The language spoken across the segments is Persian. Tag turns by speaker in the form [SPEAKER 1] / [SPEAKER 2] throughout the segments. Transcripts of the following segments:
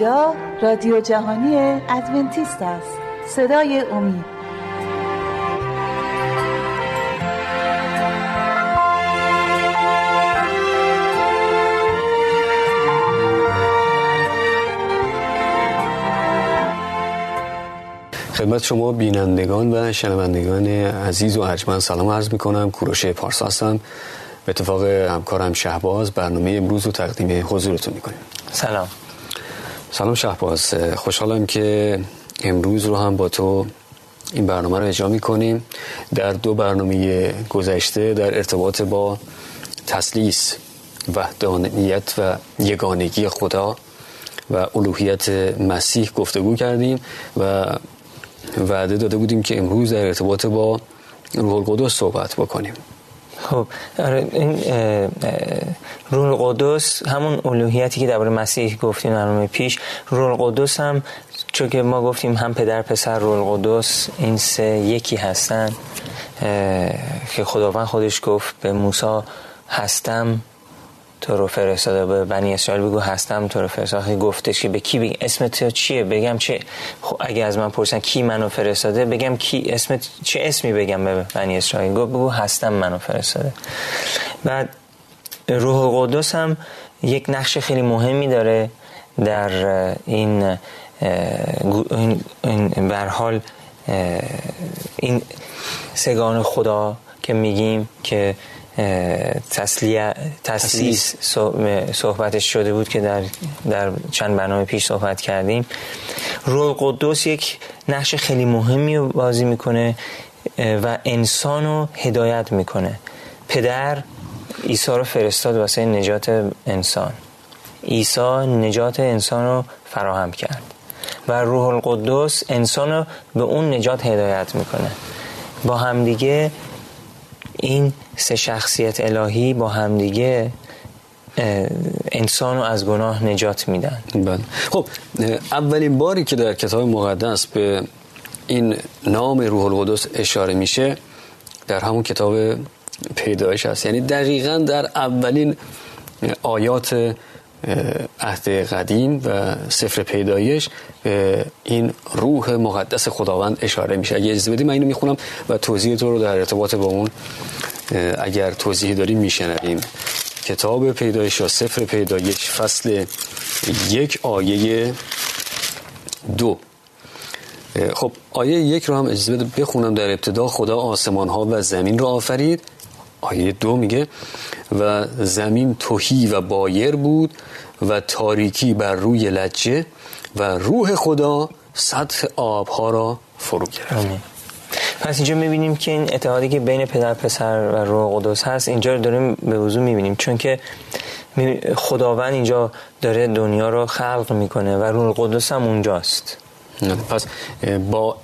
[SPEAKER 1] اینجا رادیو جهانی ادونتیست است. صدای امید.
[SPEAKER 2] خدمت شما بینندگان و شنوندگان عزیز و ارجمند سلام عرض می کنم کوروش پارسا هستم. به اتفاق همکارم شهباز برنامه امروز رو تقدیم حضورتون می کنیم
[SPEAKER 3] سلام.
[SPEAKER 2] سلام شهباز. خوشحالم که امروز رو هم با تو این برنامه رو اجرا می کنیم در دو برنامه گذشته در ارتباط با تسلیس وحدانیت و یگانگی خدا و الوهیت مسیح گفتگو کردیم و وعده داده بودیم که امروز در ارتباط با روح القدس صحبت بکنیم.
[SPEAKER 3] خب آره، این روح القدس همون الوهیتی که درباره مسیح گفتیم برنامه پیش روح القدس هم چون که ما گفتیم هم پدر پسر روح القدس این سه یکی هستن که خداوند خودش گفت به موسی هستم. تو رو فرستاده به بنی اسرائیل بگو هستم تو رو فرستاده. گفتش که به کی بگم اسمت چیه؟ بگم چه؟ خب اگه از من پرسن کی منو فرستاده بگم کی اسمت چه اسمی بگم به بنی اسرائیل؟ گفت بگو هستم منو فرستاده. بعد روح القدس هم یک نقش خیلی مهمی داره در این این, این حال این سگان خدا که میگیم که تسلیه تسلیس صحبتش شده بود که در, در چند برنامه پیش صحبت کردیم. روح قدوس یک نقش خیلی مهمی رو بازی می‌کنه و انسان رو هدایت می‌کنه. پدر عیسی رو فرستاد واسه نجات انسان. عیسی نجات انسان رو فراهم کرد. و روح القدس انسان رو به اون نجات هدایت می‌کنه. با همدیگه این سه شخصیت الهی با همدیگه انسان رو از گناه نجات میدن.
[SPEAKER 2] بله. خب اولین باری که در کتاب مقدس به این نام روح القدس اشاره میشه در همون کتاب پیدایش هست. یعنی دقیقا در اولین آیات عهد قدیم و سفر پیدایش این روح مقدس خداوند اشاره میشه. اگه اجازه بدیم من اینو می‌خونم و توضیح تو رو در ارتباط با اون اگر توضیحی داریم میشنویم. کتاب پیدایش یا سفر پیدایش فصل یک آیه دو. خب آیه یک رو هم اجازه بده بخونم در ابتدا. خدا آسمان ها و زمین رو آفرید. آیه دو میگه و زمین توهی و بایر بود و تاریکی بر روی لجه و روح خدا سطح آبها را فرو گرفت.
[SPEAKER 3] پس اینجا می‌بینیم که این اتحادی که بین پدر پسر و روح قدس هست اینجا رو داریم به وضوع می‌بینیم. چون که خداوند اینجا داره دنیا رو خلق می‌کنه و روح قدس هم اونجاست.
[SPEAKER 2] پس با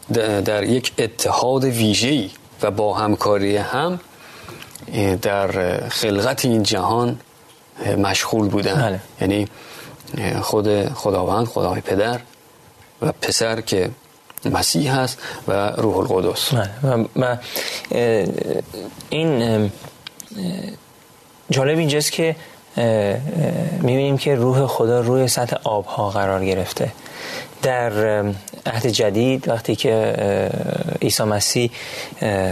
[SPEAKER 2] در یک اتحاد ویژه‌ای و با همکاری هم در خلقت این جهان مشغول بودن
[SPEAKER 3] بله.
[SPEAKER 2] یعنی خود خداوند خدای پدر و پسر که مسیح هست و روح القدس
[SPEAKER 3] بله. و این جالب اینجاست که می‌بینیم که روح خدا روی سطح آبها قرار گرفته در عهد جدید وقتی که عیسی مسیح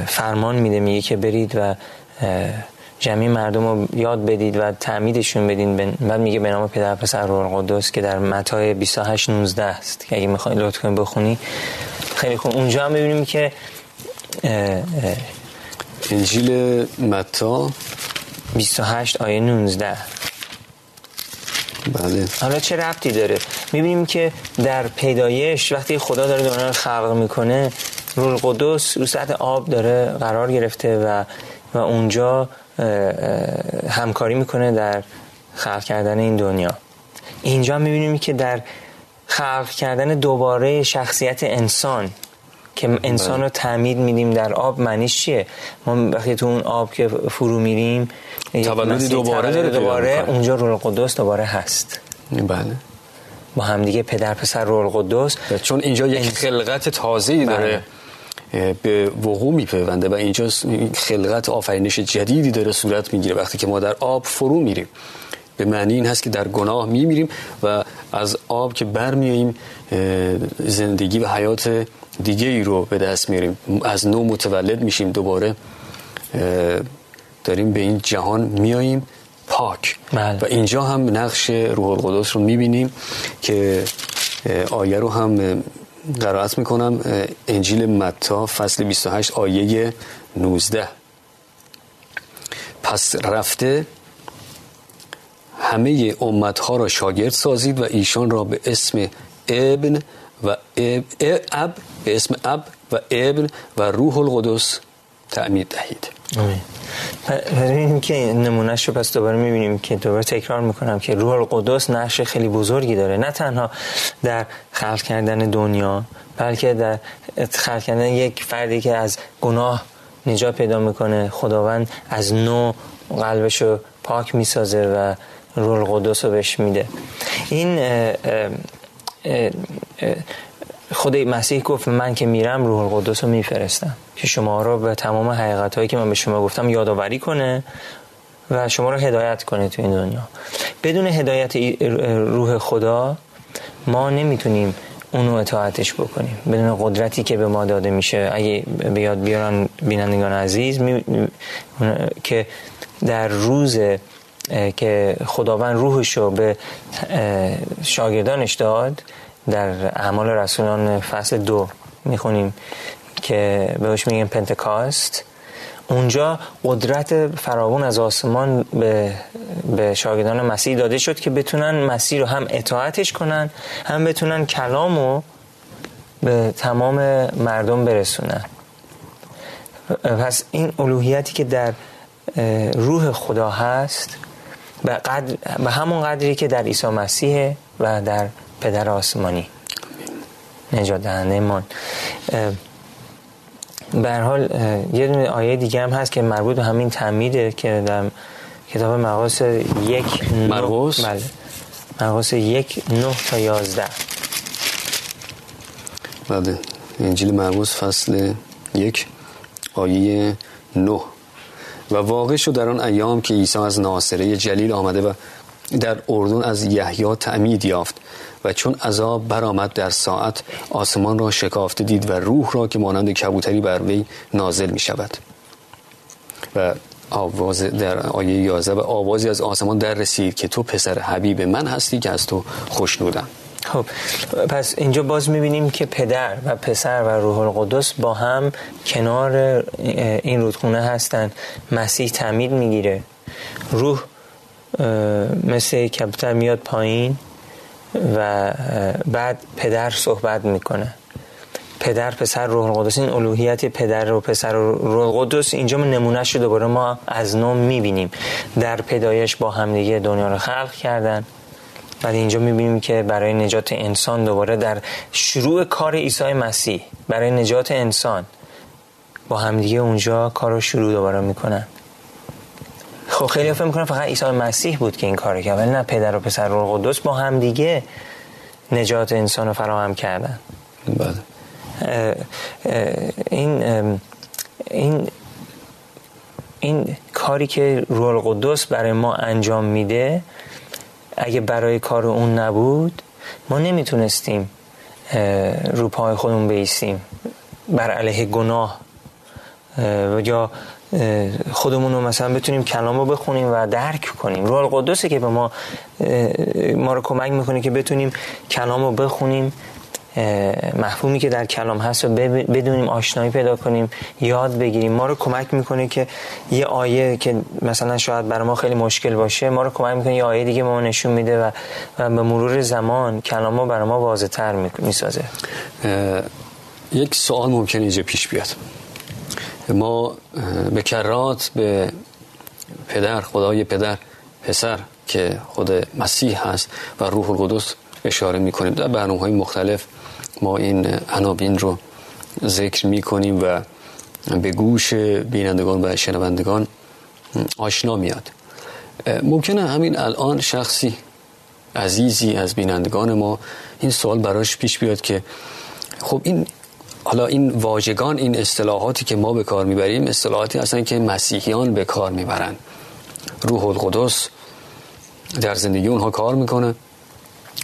[SPEAKER 3] فرمان میده میگه که برید و جمعی مردم رو یاد بدید و تعمیدشون بدین. بعد میگه به نام پدر پسر روح القدس که در متای 28 19 است. که اگه می‌خواین لطف کنید بخونی. خیلی خوب. اونجا هم می‌بینیم که
[SPEAKER 2] انجیل متا.
[SPEAKER 3] 28 آیه 19
[SPEAKER 2] بله.
[SPEAKER 3] حالا چه ربطی داره؟ می‌بینیم که در پیدایش وقتی خدا داره دنیا رو خلق می‌کنه روح القدس رو سطح آب داره قرار گرفته و و اونجا همکاری می‌کنه در خلق کردن این دنیا. اینجا می‌بینیم که در خلق کردن دوباره شخصیت انسان که انسان رو تعمید میدیم در آب معنیش چیه؟ ما وقتی تو اون آب که فرو میریم
[SPEAKER 2] تولد دوباره داره
[SPEAKER 3] دوباره اونجا رول قدس دوباره هست.
[SPEAKER 2] بله.
[SPEAKER 3] با همدیگه پدر پسر رول قدس
[SPEAKER 2] چون اینجا یک خلقت تازه‌ای داره. بله. به وقوع میپیونده و اینجا خلقت آفرینش جدیدی داره صورت می‌گیره وقتی که ما در آب فرو میریم. به معنی این هست که در گناه میمیریم و از آب که برمیاییم زندگی و حیات دیگه ای رو به دست میاریم از نو متولد میشیم دوباره داریم به این جهان میاییم پاک.
[SPEAKER 3] بله.
[SPEAKER 2] و اینجا هم نقش روح القدس رو می‌بینیم که آیه رو هم قرائت می‌کنم انجیل متا فصل 28 آیه 19 پس رفته همه امتها را شاگرد سازید و ایشان را به اسم ابن و اب, به اسم اب و ابن و روح القدس تعمید دهید.
[SPEAKER 3] این که نمونهش رو پس دوباره می‌بینیم که دوباره تکرار می‌کنم که روح القدس نقش خیلی بزرگی داره. نه تنها در خلق کردن دنیا بلکه در خلق کردن یک فردی که از گناه نجات پیدا می‌کنه. خداوند از نو قلبش رو پاک می‌سازه و روح القدس رو بهش میده. این خود مسیح گفت من که میرم روح القدس رو میفرستم. که شما رو به تمام حقیقت هایی که من به شما گفتم یادآوری کنه و شما رو هدایت کنه تو این دنیا. بدون هدایت روح خدا ما نمی‌تونیم اونو اطاعتش بکنیم. بدون قدرتی که به ما داده میشه. اگه بیاد بیارن بینندگان عزیز که در روز که خداوند روحش رو به شاگردانش داد در اعمال رسولان فصل دو می‌خونیم که بهش میگیم پنتکاست. اونجا قدرت فراوان از آسمان به, به شاگردان مسیح داده شد که بتونن مسیح رو هم اطاعتش کنن هم بتونن کلام رو به تمام مردم برسونن. پس این الوهیتی که در روح خدا هست به, قدر، به همون قدری که در عیسی مسیح و در پدر آسمانی. نجات دهنده من به حال یه دونه آیه دیگه هم هست که مربوط به همین تعمیده که در کتاب مرقس یک
[SPEAKER 2] مرقس
[SPEAKER 3] بله. مرقس یک نه تا یازده.
[SPEAKER 2] بله. انجیل مرقس فصل یک آیه نه. و واقع شد در آن ایام که عیسی از ناصره جلیل آمده و در اردن از یحیی تعمید یافت. و چون عذاب برآمد در ساعت آسمان را شکافته دید و روح را که مانند کبوتری بر وی نازل می شود و آواز در آیه 11 و آوازی از آسمان در رسید که تو پسر حبیب من هستی که از تو خوشنودم.
[SPEAKER 3] خب پس اینجا باز می‌بینیم که پدر و پسر و روح القدس با هم کنار این رودخونه هستن. مسیح تعمید می‌گیره. روح مثل کبوتر میاد پایین. و بعد پدر صحبت می‌کنه. پدر پسر روح القدس. این الوهیت پدر و پسر و روح القدس اینجا نمونهش رو دوباره ما از نو می‌بینیم. در پیدایش با همدیگه دنیا رو خلق کردن. بعد اینجا می‌بینیم که برای نجات انسان دوباره در شروع کار عیسی مسیح برای نجات انسان با همدیگه اونجا کار رو شروع دوباره می‌کنن. خب خیلی فکر می‌کنن فقط عیسی مسیح بود که این کار کرد ولی نه پدر و پسر روح القدس با هم دیگه نجات انسان رو فراهم کردن.
[SPEAKER 2] بله.
[SPEAKER 3] این این این کاری که روح القدس برای ما انجام میده اگه برای کار اون نبود ما نمی‌تونستیم رو پای خودمون بیستیم. بر علیه گناه یا خودمون رو مثلا بتونیم کلام رو بخونیم و درک کنیم. روح القدسه که به ما ما رو کمک می‌کنه که بتونیم کلام رو بخونیم مفهومی که در کلام هست و بدونیم آشنایی پیدا کنیم یاد بگیریم. ما رو کمک می‌کنه که یه آیه که مثلا شاید برای ما خیلی مشکل باشه ما رو کمک می‌کنه یه آیه دیگه ما نشون میده و, و به مرور زمان کلام رو برای ما واضح تر می‌سازه.
[SPEAKER 2] یک سوال ممکن اینجا پیش بیاد. ما به کرات به پدر خدای پدر پسر که خود مسیح هست و روح القدس اشاره می‌کنیم. در برنامه های مختلف ما این عناوین رو ذکر می‌کنیم و به گوش بینندگان و شنوندگان آشنا میاد. ممکنه همین الان شخصی عزیزی از بینندگان ما این سوال براش پیش بیاد که خب این حالا این واژگان این اصطلاحاتی که ما به کار می‌بریم اصطلاحاتی هستن که مسیحیان به کار می‌برن. روح القدس در زندگی اونها کار می‌کنه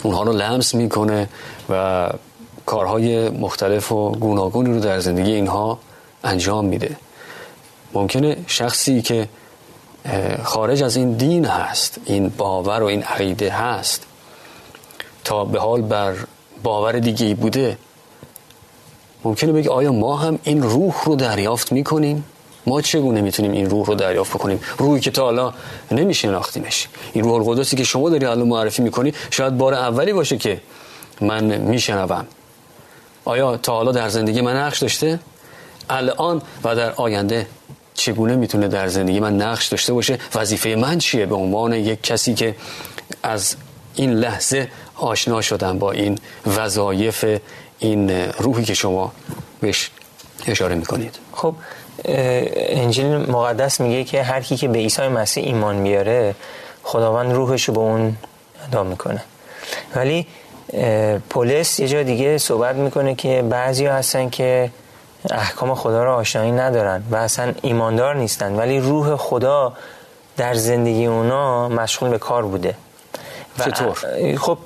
[SPEAKER 2] اونها رو لمس می‌کنه و کارهای مختلف و گوناگونی رو در زندگی اینها انجام میده. ممکنه شخصی که خارج از این دین هست این باور و این عقیده هست تا به حال بر باور دیگه بوده ممکنه بگه آیا ما هم این روح رو دریافت می‌کنیم؟ ما چگونه می‌تونیم این روح رو دریافت بکنیم؟ روحی که تا حالا نمیشناختیمش. این روح القدسی که شما داری الان معرفی می‌کنی شاید بار اولی باشه که من میشنوم. آیا تا حالا در زندگی من نقش داشته؟ الان و در آینده چگونه می‌تونه در زندگی من نقش داشته باشه؟ وظیفه من چیه؟ به عنوان یک کسی که از این لحظه آشنا شدم با این وظایف این روحی که شما بهش اشاره می‌کنید.
[SPEAKER 3] خب انجیل مقدس میگه که هر کی که به عیسی مسیح ایمان میاره خداوند روحش رو به اون ادا می‌کنه. ولی پولس یه جا دیگه صحبت می‌کنه که بعضی هستن که احکام خدا رو آشنایی ندارن و اصلا ایماندار نیستن ولی روح خدا در زندگی اونا مشغول به کار بوده.
[SPEAKER 2] چطور؟
[SPEAKER 3] خب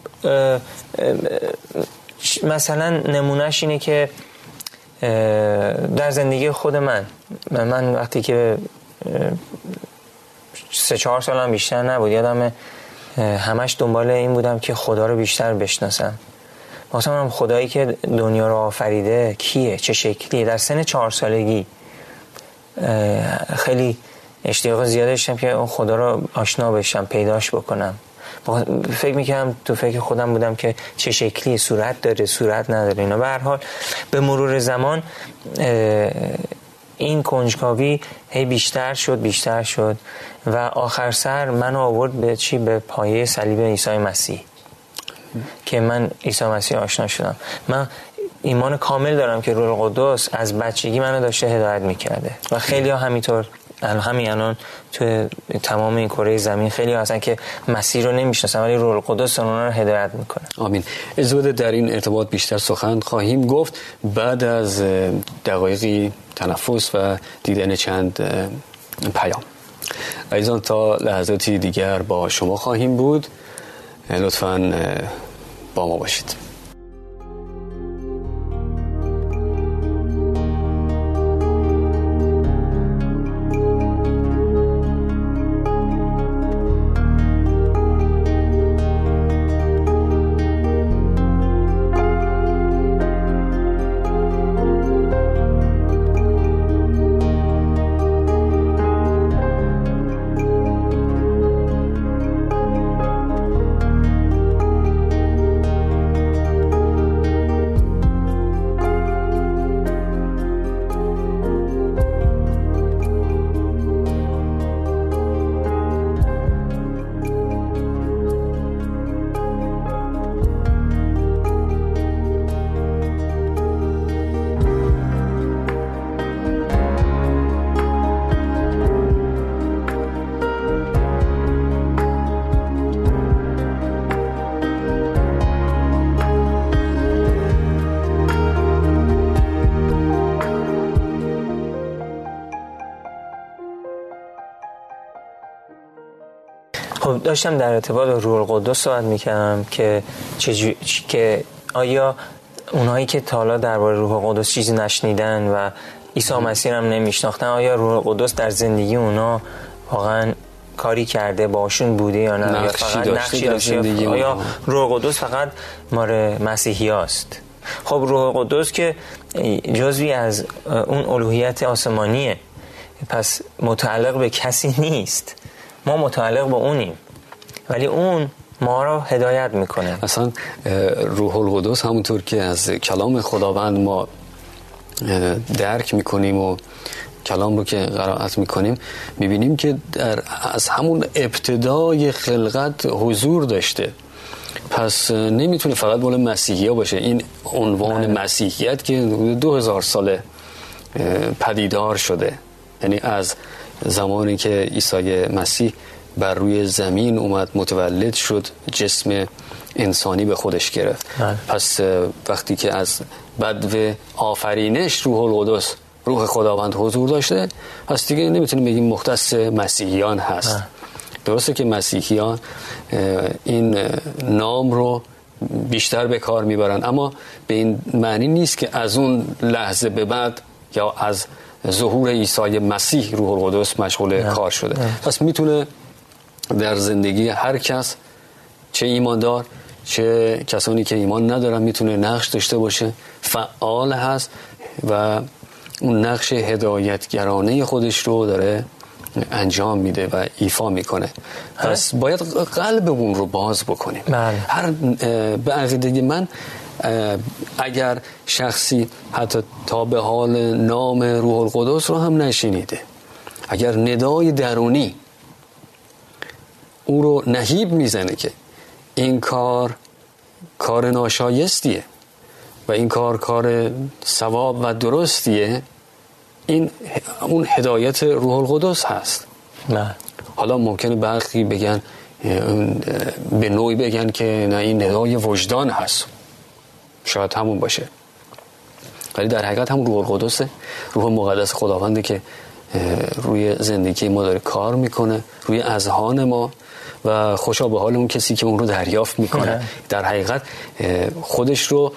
[SPEAKER 3] مثلا نمونهش اینه که در زندگی خود من من وقتی که سه چهار سالم بیشتر نبود یادم همش دنبال این بودم که خدا رو بیشتر بشناسم. واسه هم خدایی که دنیا رو آفریده کیه؟ چه شکلیه؟ در سن چهار سالگی خیلی اشتیاق زیاد داشتم که اون خدا رو آشنا بشم پیداش بکنم. فکر می‌کنم تو فکر خودم بودم که چه شکلی صورت داره صورت نداره اینا. به هر حال به مرور زمان این کنجکاوی هی بیشتر شد بیشتر شد و آخر سر من آورد به چی؟ به پایه صلیب عیسی مسیح. که من عیسی مسیح آشنا شدم. من ایمان کامل دارم که روح القدس از بچگی منو داشته هدایت می‌کرده و خیلی ها همینطور همین الان تو تمام این کره زمین خیلی هستن که مسیر رو نمی‌شناسن ولی روح القدس اونا رو هدایت می‌کنه
[SPEAKER 2] آمین. اجازه در این ارتباط بیشتر سخن خواهیم گفت. بعد از دقایقی تنفس و دیدن چند پیام. ایزان تا لحظاتی دیگر با شما خواهیم بود. لطفا با ما باشید.
[SPEAKER 3] خب داشتم در ارتباط روح القدس صحبت می‌کردم که چجو... که آیا اونایی که تا حالا درباره روح القدس چیزی نشنیدن و عیسی مسیح هم نمیشناختن آیا روح القدس در زندگی اونا واقعا کاری کرده باشون بوده یا نه؟
[SPEAKER 2] نقشی فقط نقشی داشته؟
[SPEAKER 3] آیا روح القدس فقط مار مسیحی است خب روح القدس که جزوی از اون الوهیت آسمانیه پس متعلق به کسی نیست. ما متعلق به اونیم. ولی اون ما را هدایت می‌کنه.
[SPEAKER 2] اصلا روح القدس همونطور که از کلام خداوند ما درک می‌کنیم و کلام رو که قرائت می‌کنیم می‌بینیم که در از همون ابتدای خلقت حضور داشته. پس نمی‌تونه فقط مال مسیحی ها باشه. این عنوان بله. مسیحیت که دو هزار ساله پدیدار شده. یعنی از زمانی که عیسی مسیح بر روی زمین اومد متولد شد جسم انسانی به خودش گرفت. بله. پس وقتی که از بدو آفرینش روح القدس روح خداوند حضور داشته پس دیگه نمی‌تونیم بگیم مختص مسیحیان هست. درسته که مسیحیان این نام رو بیشتر به کار می‌برن اما به این معنی نیست که از اون لحظه به بعد یا از ظهور عیسی مسیح روح القدس مشغول کار شده. پس می‌تونه در زندگی هر کس چه ایماندار چه کسانی که ایمان ندارن می‌تونه نقش داشته باشه فعال هست و اون نقش هدایتگرانه خودش رو داره انجام میده و ایفا می‌کنه. پس باید قلب اون رو باز بکنیم.
[SPEAKER 3] بله.
[SPEAKER 2] هر به عقیده من اگر شخصی حتی تا به حال نام روح القدس رو هم نشینیده اگر ندای درونی او رو نهیب می‌زنه که این کار کار ناشایستیه و این کار کار ثواب و درستیه این اون هدایت روح القدس هست.
[SPEAKER 3] نه.
[SPEAKER 2] حالا ممکنه برخی بگن به نوعی بگن که نه این ندای وجدان هست. شاید همون باشه. ولی در حقیقت هم روح القدس روح مقدس خداونده که روی زندگی ما داره کار می‌کنه روی اذهان ما و خوشا به حال اون کسی که اون رو دریافت می‌کنه. در حقیقت خودش رو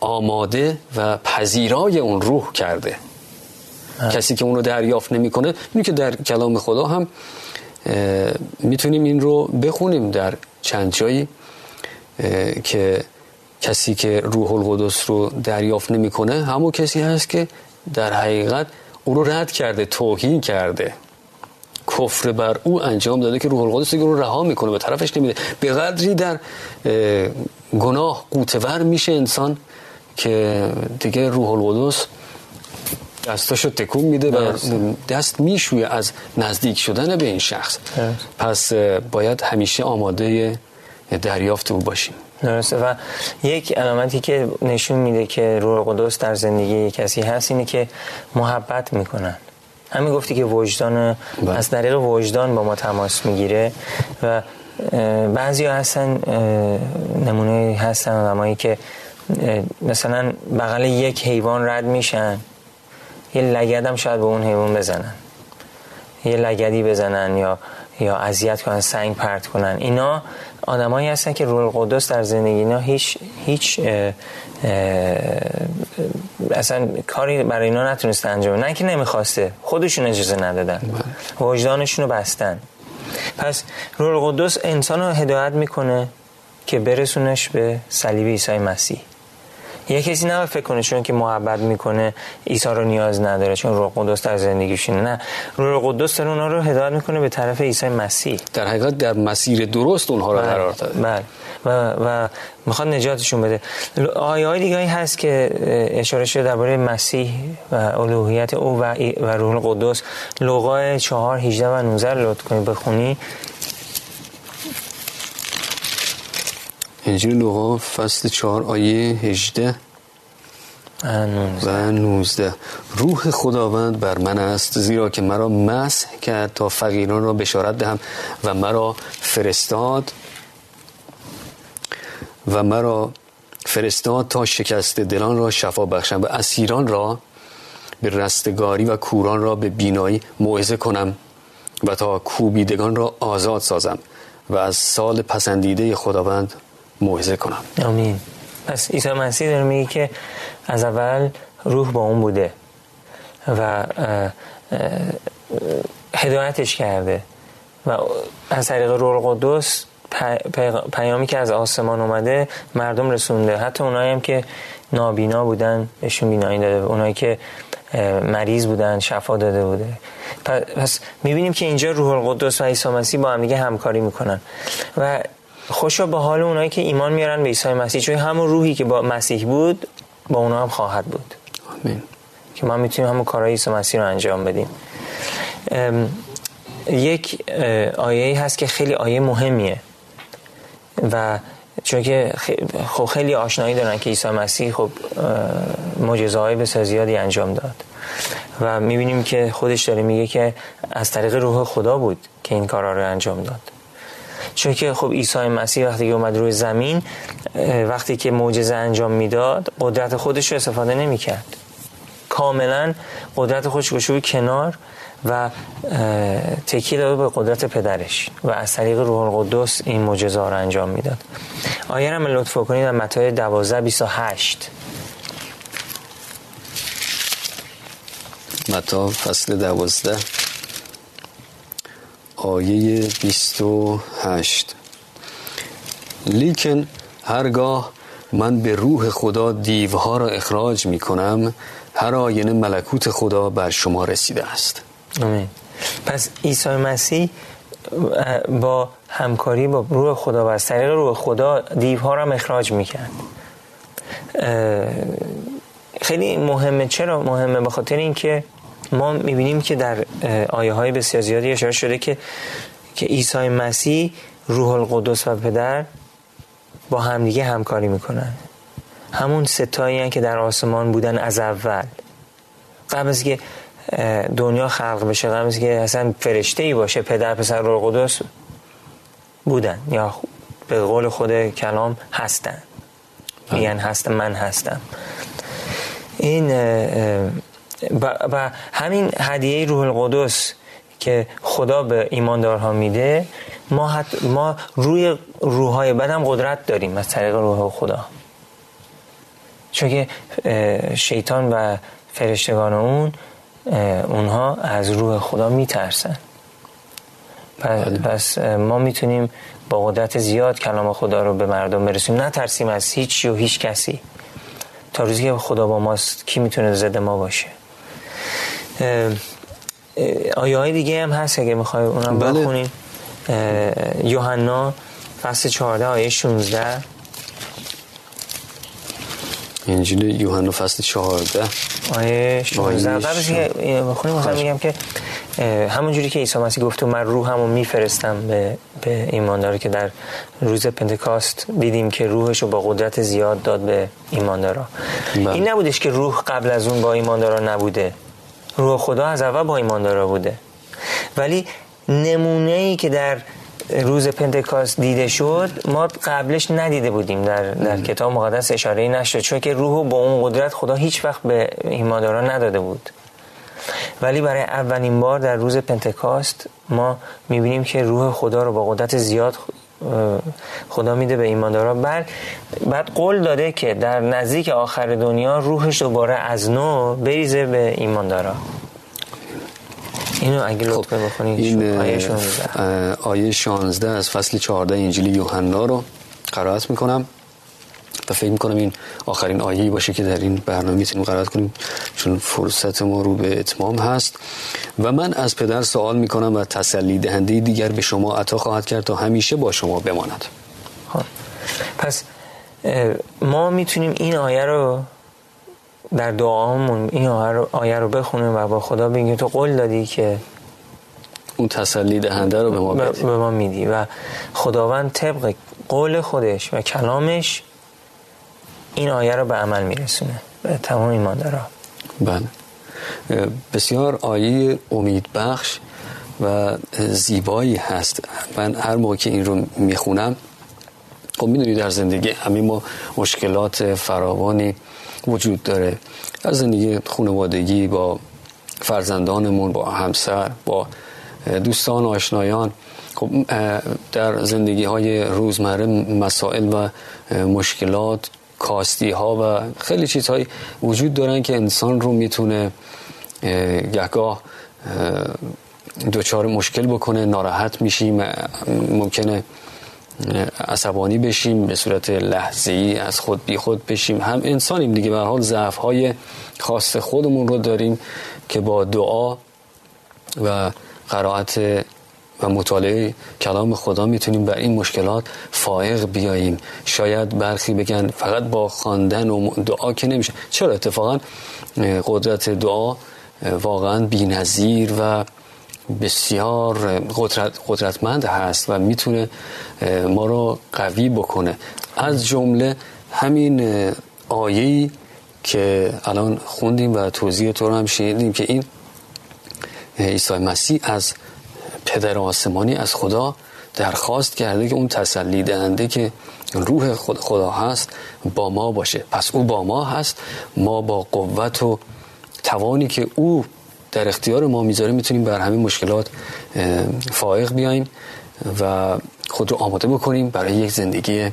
[SPEAKER 2] آماده و پذیرای اون روح کرده. کسی که اون رو دریافت نمی‌کنه اینو که در کلام خدا هم می‌تونیم این رو بخونیم در چند جایی که کسی که روح القدس رو دریافت نمی‌کنه همون کسی هست که در حقیقت او رو رد کرده توهین کرده. کفر بر او انجام داده که روح القدس رو رها می‌کنه به طرفش نمیده. به قدری در گناه قوتور میشه انسان که دیگه روح القدس دستاشو تکون میده و دست میشویه از نزدیک شدن به این شخص. پس باید همیشه آماده دریافت او باشیم.
[SPEAKER 3] درسته. و یک علامتی که نشون میده که روح القدس در زندگی کسی هست اینه که محبت می‌کنن. همین گفتی که وجدان بله. از طریق وجدان با ما تماس می‌گیره و بعضی هستن نمونه هستن آدمایی که مثلا بغل یک حیوان رد میشن یه لگد شاید به اون حیوان بزنن یه لگدی بزنن یا یا اذیت کنن سنگ پرت کنن اینا آدمایی هستن که روح القدس در زندگی اینا هیچ هیچ اه اه اصلا کاری برای اینا نتونسته انجام نه که نمی‌خواسته خودشون اجازه ندادن. بله. وجدانشون رو بستن. پس روح القدس انسان رو هدایت می‌کنه که برسونش به صلیب عیسی مسیح. یه کسی نه فکر کنه چون که محبت می‌کنه عیسی رو نیاز نداره چون روح قدس در زندگیشونه نه روح قدس داره اونها رو هدایت می‌کنه به طرف عیسی مسیح.
[SPEAKER 2] در حقیقت در مسیر درست اونها رو بله. قرار داده.
[SPEAKER 3] بله. و, و می‌خواد نجاتشون بده. آیه های دیگه هست که اشاره شده درباره مسیح و الوهیت او و, و روح القدس لوقا 4 18 و 19 لطف کنید بخونی.
[SPEAKER 2] انجیل لوقا فصل 4 آیه 18 و 19 روح خداوند بر من است زیرا که مرا مسح کرد تا فقیران را بشارت دهم و مرا فرستاد و مرا فرستاد تا شکست دلان را شفا بخشم و اسیران را به رستگاری و کوران را به بینایی موعظه کنم و تا کوبیدگان را آزاد سازم و از سال پسندیده خداوند موعظه کنم.
[SPEAKER 3] آمین. پس عیسی مسیح داره میگه که از اول روح با اون بوده و هدایتش کرده و از طریق روح القدس پیامی که از آسمان اومده مردم رسونده. حتی اونایی هم که نابینا بودن بهشون بینایی داده اونایی که مریض بودن شفا داده بوده. پس می‌بینیم که اینجا روح القدس و عیسی مسیح با هم همکاری می‌کنن. و خوشا به حال اونایی که ایمان میارن به عیسی مسیح. چون همون روحی که با مسیح بود با اونا هم خواهد بود.
[SPEAKER 2] آمین.
[SPEAKER 3] که ما می‌تونیم همون کارهای عیسی مسیح رو انجام بدیم. یک آیه هست که خیلی آیه مهمیه. و چون که خب خیلی آشنایی دارن که عیسی مسیح خب معجزه های بسیار زیادی انجام داد. و می‌بینیم که خودش داره میگه که از طریق روح خدا بود که این کارها رو انجام داد. چون که خب عیسی مسیح وقتی که اومد روی زمین وقتی که معجزه انجام می‌داد قدرت خودش رو استفاده نمی‌کرد. کاملا قدرت خودش گوشه کنار و تکیه داده به قدرت پدرش و از طریق روح القدس این معجزه را انجام می‌داد. آیه را لطف کنید در متی 12 28
[SPEAKER 2] متا فصل دوازده. آیه 28 لیکن هرگاه من به روح خدا دیوها را اخراج می کنم هر آینه ملکوت خدا بر شما رسیده است.
[SPEAKER 3] آمین. پس عیسی مسیح با همکاری با روح خدا و از طریق روح خدا دیوها را اخراج می‌کرد. خیلی مهمه. چرا مهمه؟ به خاطر اینکه ما می‌بینیم که در آیه های بسیار زیادی اشاره شده که که عیسی مسیح روح القدس و پدر با همدیگه همکاری می‌کنن. همون ستایی که در آسمان بودن از اول. قبل از که دنیا خلق بشه قبل از که اصلا فرشته ای باشه پدر پسر روح القدس بودن یا به قول خود کلام هستن. میگن هست من هستم. این و همین هدیه روح القدس که خدا به ایماندارها میده ما, حت ما روی روحهای بدم قدرت داریم از طریق روح خدا. چون که شیطان و فرشتگان اون اونها از روح خدا میترسن. بله. پس ما می‌تونیم با قدرت زیاد کلام خدا رو به مردم برسیم. نترسیم از هیچ و هیچ کسی. تا روزی که خدا با ماست کی می‌تونه زده ما باشه؟ آیه های دیگه هم هست اگه می‌خوای اونم بله. بخونیم. یوحنا فصل 14 آیه 16
[SPEAKER 2] انجیل یوحنا فصل 14
[SPEAKER 3] آیه 16 قبلش بخونیم مثلا میگم که همون جوری که عیسی مسیح گفت من روحمو میفرستم به به ایماندار که در روز پنتکاست دیدیم که روحش رو با قدرت زیاد داد به ایماندارا. بله. این نبودش که روح قبل از اون با ایماندارا نبوده. روح خدا از اول با ایماندارا بوده. ولی نمونه ای که در روز پنتکاست دیده شد ما قبلش ندیده بودیم در, در کتاب مقدس اشاره نشد چون که روح با اون قدرت خدا هیچ وقت به ایمانداران نداده بود. ولی برای اولین بار در روز پنتکاست ما می‌بینیم که روح خدا رو با قدرت زیاد خدا میده به ایمانداران بعد بعد قول داده که در نزدیک آخر دنیا روحش دوباره از نو بریزه به ایماندارا. اینو اگه خب بخونید این آیه 16
[SPEAKER 2] آیه 16 از فصل 14 انجیل یوحنا رو قرائت می‌کنم. و فکر می‌کنم این آخرین آیه‌ای باشه که در این برنامه می‌تونیم قرائت کنیم چون فرصت ما رو به اتمام هست و من از پدر سوال می‌کنم و تسلی دهنده دیگر به شما عطا خواهد کرد تا همیشه با شما بماند
[SPEAKER 3] خب. پس ما می‌تونیم این آیه رو در دعامون این آیه رو بخونیم و با خدا بگیم تو قول دادی که
[SPEAKER 2] اون تسلی دهنده رو به ما.
[SPEAKER 3] به ما میدی و خداوند طبق قول خودش و کلامش این آیه رو به عمل میرسونه. به تمام ایماندارا
[SPEAKER 2] بله. بسیار آیه امید بخش و زیبایی هست. من هر موقع که این رو می‌خونم خب می‌دونی در زندگی همه ما مشکلات فراوانی وجود داره. در زندگی خانوادگی با فرزندانمون با همسر با دوستان آشنایان خب در زندگی های روزمره مسائل و مشکلات کاستی ها و خیلی چیزهایی وجود دارن که انسان رو می‌تونه یکگاه دوچار مشکل بکنه ناراحت میشیم ممکنه عصبانی بشیم به صورت لحظه‌ای از خود بی خود بشیم. هم انسانیم دیگه به حال ضعف های خاص خودمون رو داریم که با دعا و قرائت و مطالعه کلام خدا می‌تونیم بر این مشکلات فائق بیاییم. شاید برخی بگن فقط با خواندن و دعا که نمیشه. چرا؟ اتفاقا قدرت دعا واقعا بینظیر و بسیار قدرت قدرتمند هست و می‌تونه ما رو قوی بکنه. از جمله همین آیه‌ای که الان خوندیم و توضیح تو رو هم شنیدیم که این عیسی مسیح از پدر آسمانی از خدا درخواست کرده که اون تسلی دهنده که روح خدا هست با ما باشه. پس او با ما هست. ما با قوت و توانی که او در اختیار ما می‌ذاره می‌تونیم بر همین مشکلات فائق بیایم و خود رو آماده بکنیم برای یک زندگی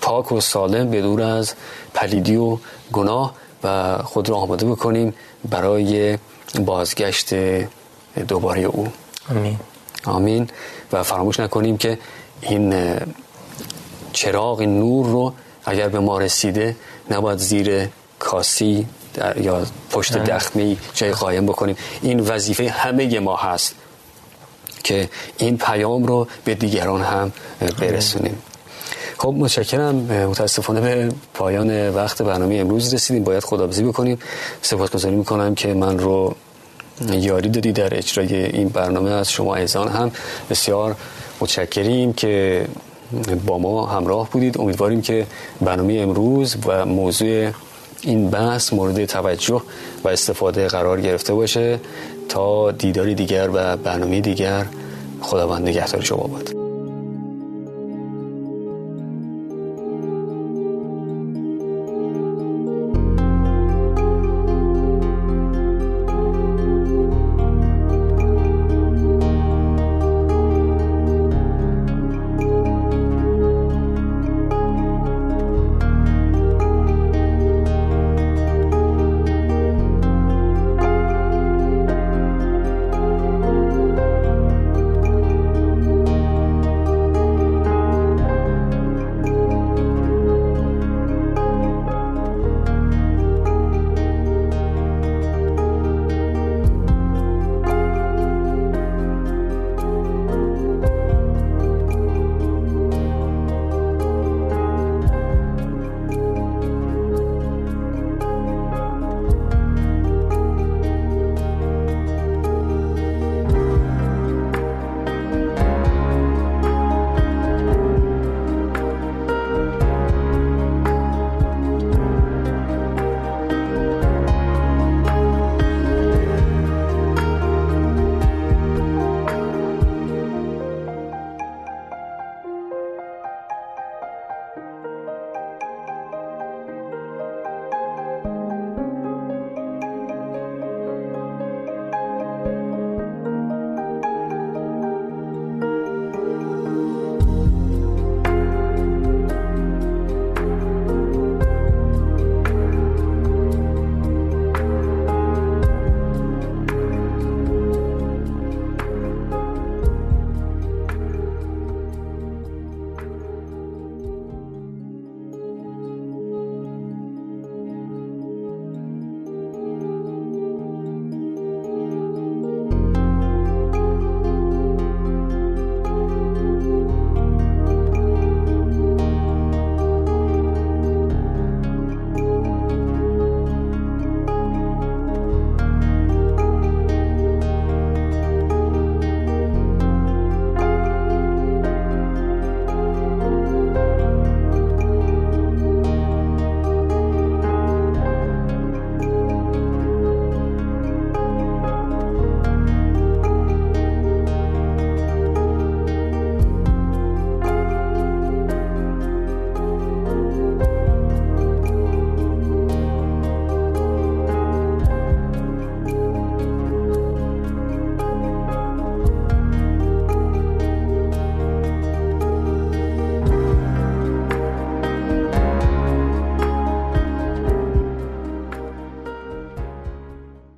[SPEAKER 2] پاک و سالم بدور از پلیدی و گناه و خود رو آماده بکنیم برای بازگشت دوباره او.
[SPEAKER 3] آمین.
[SPEAKER 2] آمین. و فراموش نکنیم که این چراغ این نور رو اگر به ما رسیده نباید زیر کاسی یا پشت دخمی جای قایم بکنیم. این وظیفه همه ما هست که این پیام رو به دیگران هم برسونیم. خب متشکرم. متاسفانه به پایان وقت برنامه امروز رسیدیم. باید خدابزی بکنیم. سپاسگزاری می‌کنم که من رو یاری دادی در اجرای این برنامه از شما ایزان هم. بسیار متشکریم که با ما همراه بودید. امیدواریم که برنامه امروز و موضوع این بحث مورد توجه و استفاده قرار گرفته باشه. تا دیداری دیگر و برنامه دیگر خداوند نگهدار شما باد.